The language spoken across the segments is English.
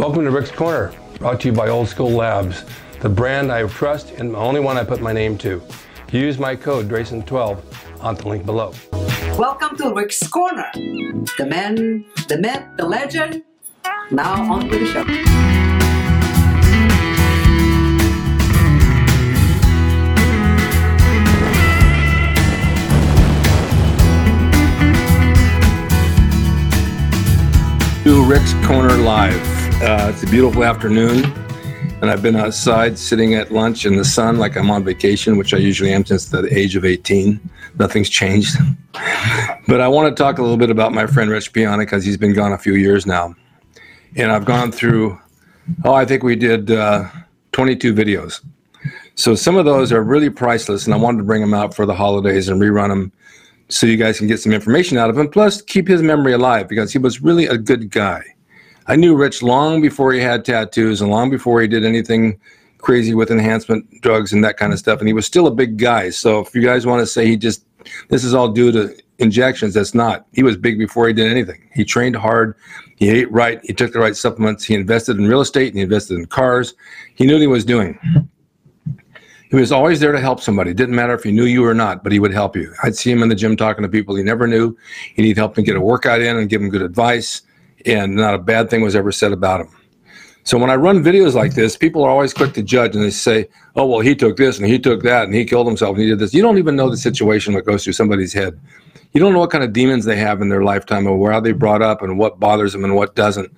Welcome to Rick's Corner, brought to you by Old School Labs, the brand I trust and the only one I put my name to. Use my code DRAYTON12 on the link below. Welcome to Rick's Corner. The man, the myth, the legend. Now on to the show. to Rick's Corner Live. Uh, it's a beautiful afternoon, and I've been outside sitting at lunch in the sun like I'm on vacation, which I usually am since the age of 18. Nothing's changed. but I want to talk a little bit about my friend Rich Piana because he's been gone a few years now. And I've gone through, oh, I think we did uh, 22 videos. So some of those are really priceless, and I wanted to bring them out for the holidays and rerun them so you guys can get some information out of him. Plus, keep his memory alive because he was really a good guy. I knew Rich long before he had tattoos and long before he did anything crazy with enhancement drugs and that kind of stuff. And he was still a big guy. So if you guys want to say he just, this is all due to injections, that's not. He was big before he did anything. He trained hard. He ate right. He took the right supplements. He invested in real estate and he invested in cars. He knew what he was doing. He was always there to help somebody. It didn't matter if he knew you or not, but he would help you. I'd see him in the gym talking to people he never knew. He needed help to get a workout in and give him good advice, and not a bad thing was ever said about him. So when I run videos like this, people are always quick to judge and they say, "Oh, well, he took this and he took that and he killed himself and he did this." You don't even know the situation that goes through somebody's head. You don't know what kind of demons they have in their lifetime or how they brought up and what bothers them and what doesn't.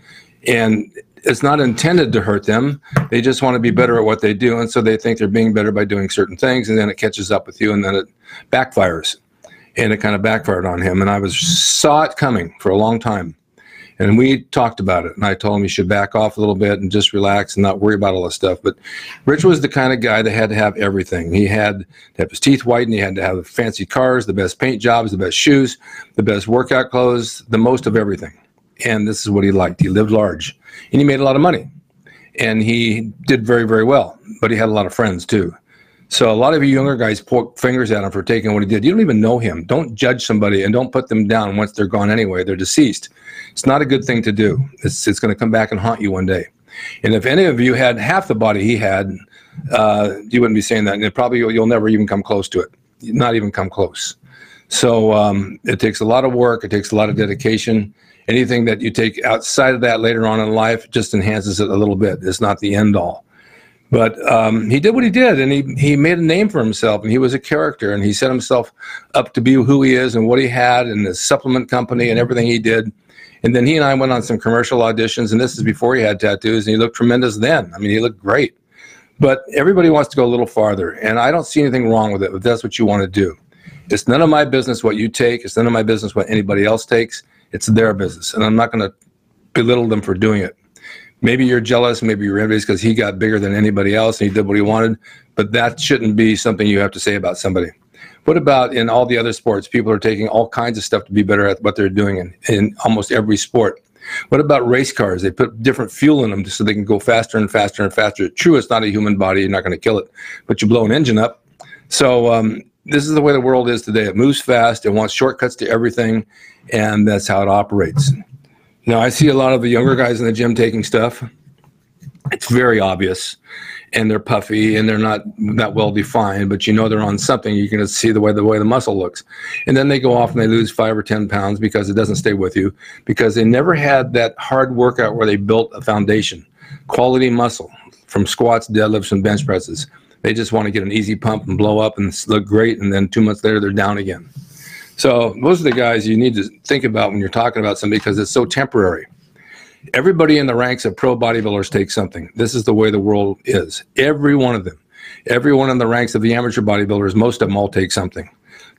And it's not intended to hurt them. They just want to be better at what they do. And so they think they're being better by doing certain things. And then it catches up with you and then it backfires. And it kind of backfired on him. And I was saw it coming for a long time. And we talked about it. And I told him he should back off a little bit and just relax and not worry about all this stuff. But Rich was the kind of guy that had to have everything. He had to have his teeth whitened. He had to have fancy cars, the best paint jobs, the best shoes, the best workout clothes, the most of everything and this is what he liked. He lived large, and he made a lot of money, and he did very, very well. But he had a lot of friends too. So a lot of you younger guys poke fingers at him for taking what he did. You don't even know him. Don't judge somebody and don't put them down once they're gone anyway. They're deceased. It's not a good thing to do. It's it's going to come back and haunt you one day. And if any of you had half the body he had, uh, you wouldn't be saying that. And probably you'll never even come close to it. Not even come close. So um, it takes a lot of work. It takes a lot of dedication anything that you take outside of that later on in life just enhances it a little bit. It's not the end all. But um, he did what he did, and he, he made a name for himself, and he was a character, and he set himself up to be who he is and what he had, and the supplement company and everything he did. And then he and I went on some commercial auditions, and this is before he had tattoos, and he looked tremendous then. I mean, he looked great. But everybody wants to go a little farther, and I don't see anything wrong with it if that's what you want to do. It's none of my business what you take. It's none of my business what anybody else takes. It's their business, and I'm not going to belittle them for doing it. Maybe you're jealous, maybe you're envious because he got bigger than anybody else and he did what he wanted, but that shouldn't be something you have to say about somebody. What about in all the other sports? People are taking all kinds of stuff to be better at what they're doing in, in almost every sport. What about race cars? They put different fuel in them so they can go faster and faster and faster. True, it's not a human body. You're not going to kill it, but you blow an engine up. So um, this is the way the world is today. It moves fast. It wants shortcuts to everything, and that's how it operates. Now, I see a lot of the younger guys in the gym taking stuff. It's very obvious, and they're puffy and they're not that well defined, but you know they're on something. You can see the way the way the muscle looks, and then they go off and they lose five or ten pounds because it doesn't stay with you because they never had that hard workout where they built a foundation, quality muscle from squats, deadlifts, and bench presses. They just want to get an easy pump and blow up and look great, and then two months later they're down again. So those are the guys you need to think about when you're talking about somebody because it's so temporary. Everybody in the ranks of pro bodybuilders takes something. This is the way the world is. Every one of them. Everyone in the ranks of the amateur bodybuilders, most of them all take something.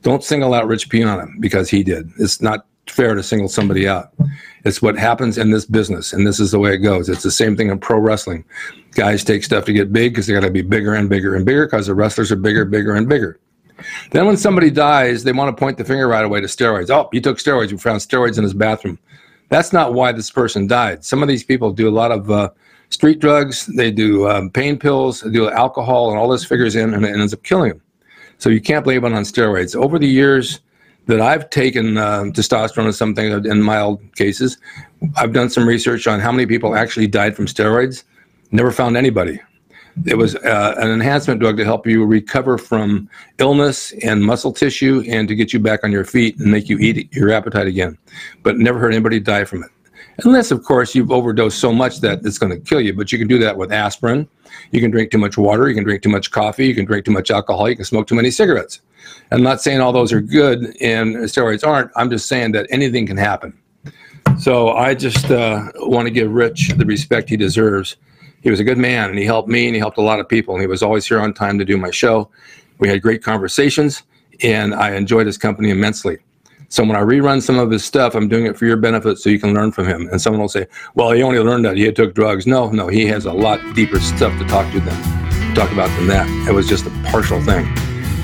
Don't single out Rich Piana because he did. It's not fair to single somebody out. It's what happens in this business, and this is the way it goes. It's the same thing in pro wrestling. Guys take stuff to get big because they got to be bigger and bigger and bigger because the wrestlers are bigger, bigger, and bigger. Then when somebody dies, they want to point the finger right away to steroids. Oh, he took steroids. We found steroids in his bathroom. That's not why this person died. Some of these people do a lot of uh, street drugs. They do um, pain pills. They do alcohol, and all this figures in, and it ends up killing them. So you can't blame it on steroids. Over the years, that I've taken uh, testosterone or something in mild cases, I've done some research on how many people actually died from steroids. Never found anybody. It was uh, an enhancement drug to help you recover from illness and muscle tissue and to get you back on your feet and make you eat your appetite again. But never heard anybody die from it. Unless, of course, you've overdosed so much that it's going to kill you. But you can do that with aspirin. You can drink too much water. You can drink too much coffee. You can drink too much alcohol. You can smoke too many cigarettes. I'm not saying all those are good and steroids aren't. I'm just saying that anything can happen. So I just uh, want to give Rich the respect he deserves. He was a good man and he helped me and he helped a lot of people. And he was always here on time to do my show. We had great conversations and I enjoyed his company immensely. So when I rerun some of his stuff, I'm doing it for your benefit so you can learn from him. And someone will say, well, he only learned that he took drugs. No, no, he has a lot deeper stuff to talk to them, talk about than that. It was just a partial thing.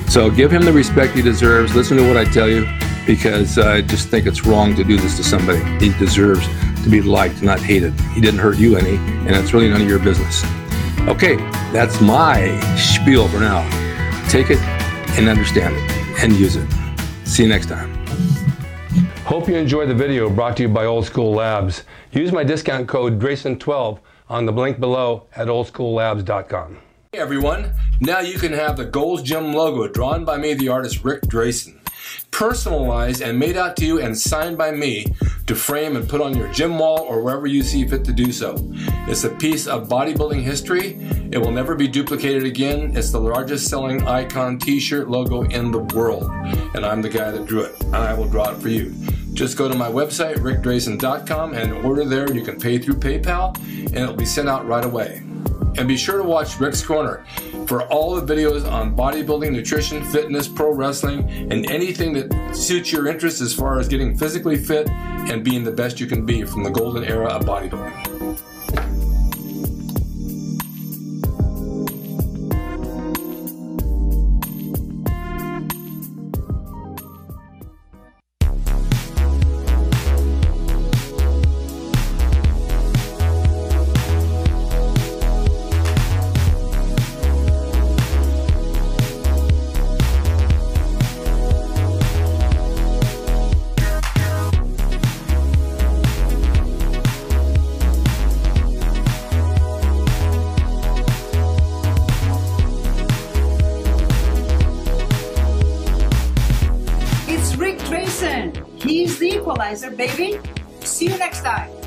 So give him the respect he deserves. Listen to what I tell you because I just think it's wrong to do this to somebody. He deserves to be liked, not hated. He didn't hurt you any, and it's really none of your business. Okay, that's my spiel for now. Take it and understand it and use it. See you next time. Hope you enjoyed the video brought to you by Old School Labs. Use my discount code DRAYTON12 on the link below at oldschoollabs.com. Hey everyone, now you can have the Gold's Gym logo drawn by me, the artist Rick Drayton personalized and made out to you and signed by me to frame and put on your gym wall or wherever you see fit to do so. It's a piece of bodybuilding history. It will never be duplicated again. It's the largest selling icon t-shirt logo in the world. And I'm the guy that drew it. And I will draw it for you. Just go to my website, ricdrayton.com, and order there. You can pay through PayPal, and it'll be sent out right away. And be sure to watch Rick's Corner for all the videos on bodybuilding, nutrition, fitness, pro wrestling, and anything that suits your interest as far as getting physically fit and being the best you can be from the golden era of bodybuilding. He's the equalizer, baby. See you next time.